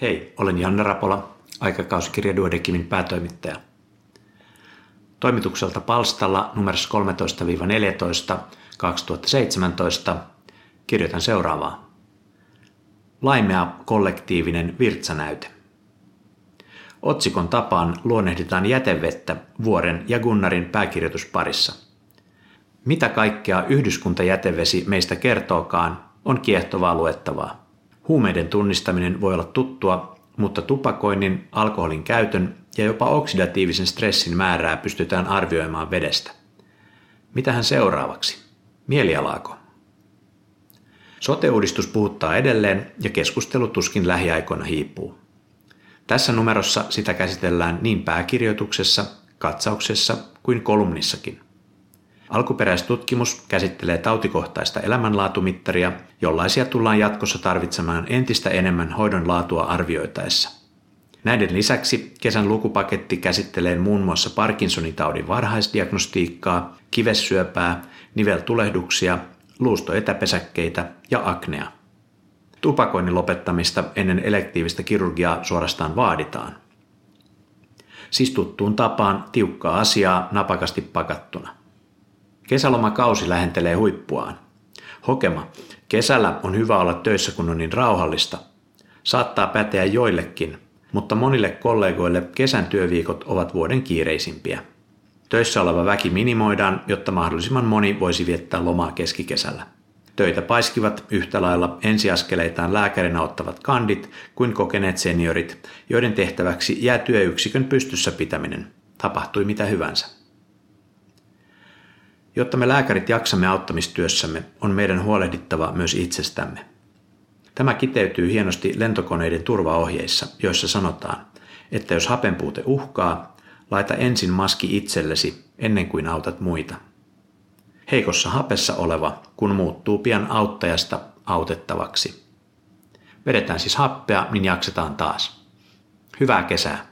Hei, olen Janne Rapola, aikakausikirja Duodekimin päätoimittaja. Toimitukselta palstalla numerossa 13-14 2017 kirjoitan seuraavaa. Laimea kollektiivinen virtsanäyte. Otsikon tapaan luonnehditaan jätevettä vuoren ja Gunnarin pääkirjoitusparissa. Mitä kaikkea yhdyskuntajätevesi meistä kertookaan, on kiehtovaa luettavaa. Huumeiden tunnistaminen voi olla tuttua, mutta tupakoinnin, alkoholin käytön ja jopa oksidatiivisen stressin määrää pystytään arvioimaan vedestä. Mitähän seuraavaksi? Mielialaako? Sote-uudistus puhuttaa edelleen ja keskustelu tuskin lähiaikoina hiipuu. Tässä numerossa sitä käsitellään niin pääkirjoituksessa, katsauksessa kuin kolumnissakin. Alkuperäistutkimus käsittelee tautikohtaista elämänlaatumittaria, jollaisia tullaan jatkossa tarvitsemaan entistä enemmän hoidon laatua arvioitaessa. Näiden lisäksi kesän lukupaketti käsittelee muun muassa Parkinsonin taudin varhaisdiagnostiikkaa, kivessyöpää, niveltulehduksia, luustoetäpesäkkeitä ja aknea. Tupakoinnin lopettamista ennen elektiivistä kirurgiaa suorastaan vaaditaan. Siis tuttuun tapaan tiukkaa asiaa napakasti pakattuna. Kesälomakausi lähentelee huippuaan. Hokema, kesällä on hyvä olla töissä, kun on niin rauhallista. Saattaa päteä joillekin, mutta monille kollegoille kesän työviikot ovat vuoden kiireisimpiä. Töissä oleva väki minimoidaan, jotta mahdollisimman moni voisi viettää lomaa keskikesällä. Töitä paiskivat yhtä lailla ensiaskeleitaan lääkärinä ottavat kandit kuin kokeneet seniorit, joiden tehtäväksi jää työyksikön pystyssä pitäminen. Tapahtui mitä hyvänsä. Jotta me lääkärit jaksamme auttamistyössämme, on meidän huolehdittava myös itsestämme. Tämä kiteytyy hienosti lentokoneiden turvaohjeissa, joissa sanotaan, että jos hapenpuute uhkaa, laita ensin maski itsellesi ennen kuin autat muita. Heikossa hapessa oleva, kun muuttuu pian auttajasta autettavaksi. Vedetään siis happea, niin jaksetaan taas. Hyvää kesää!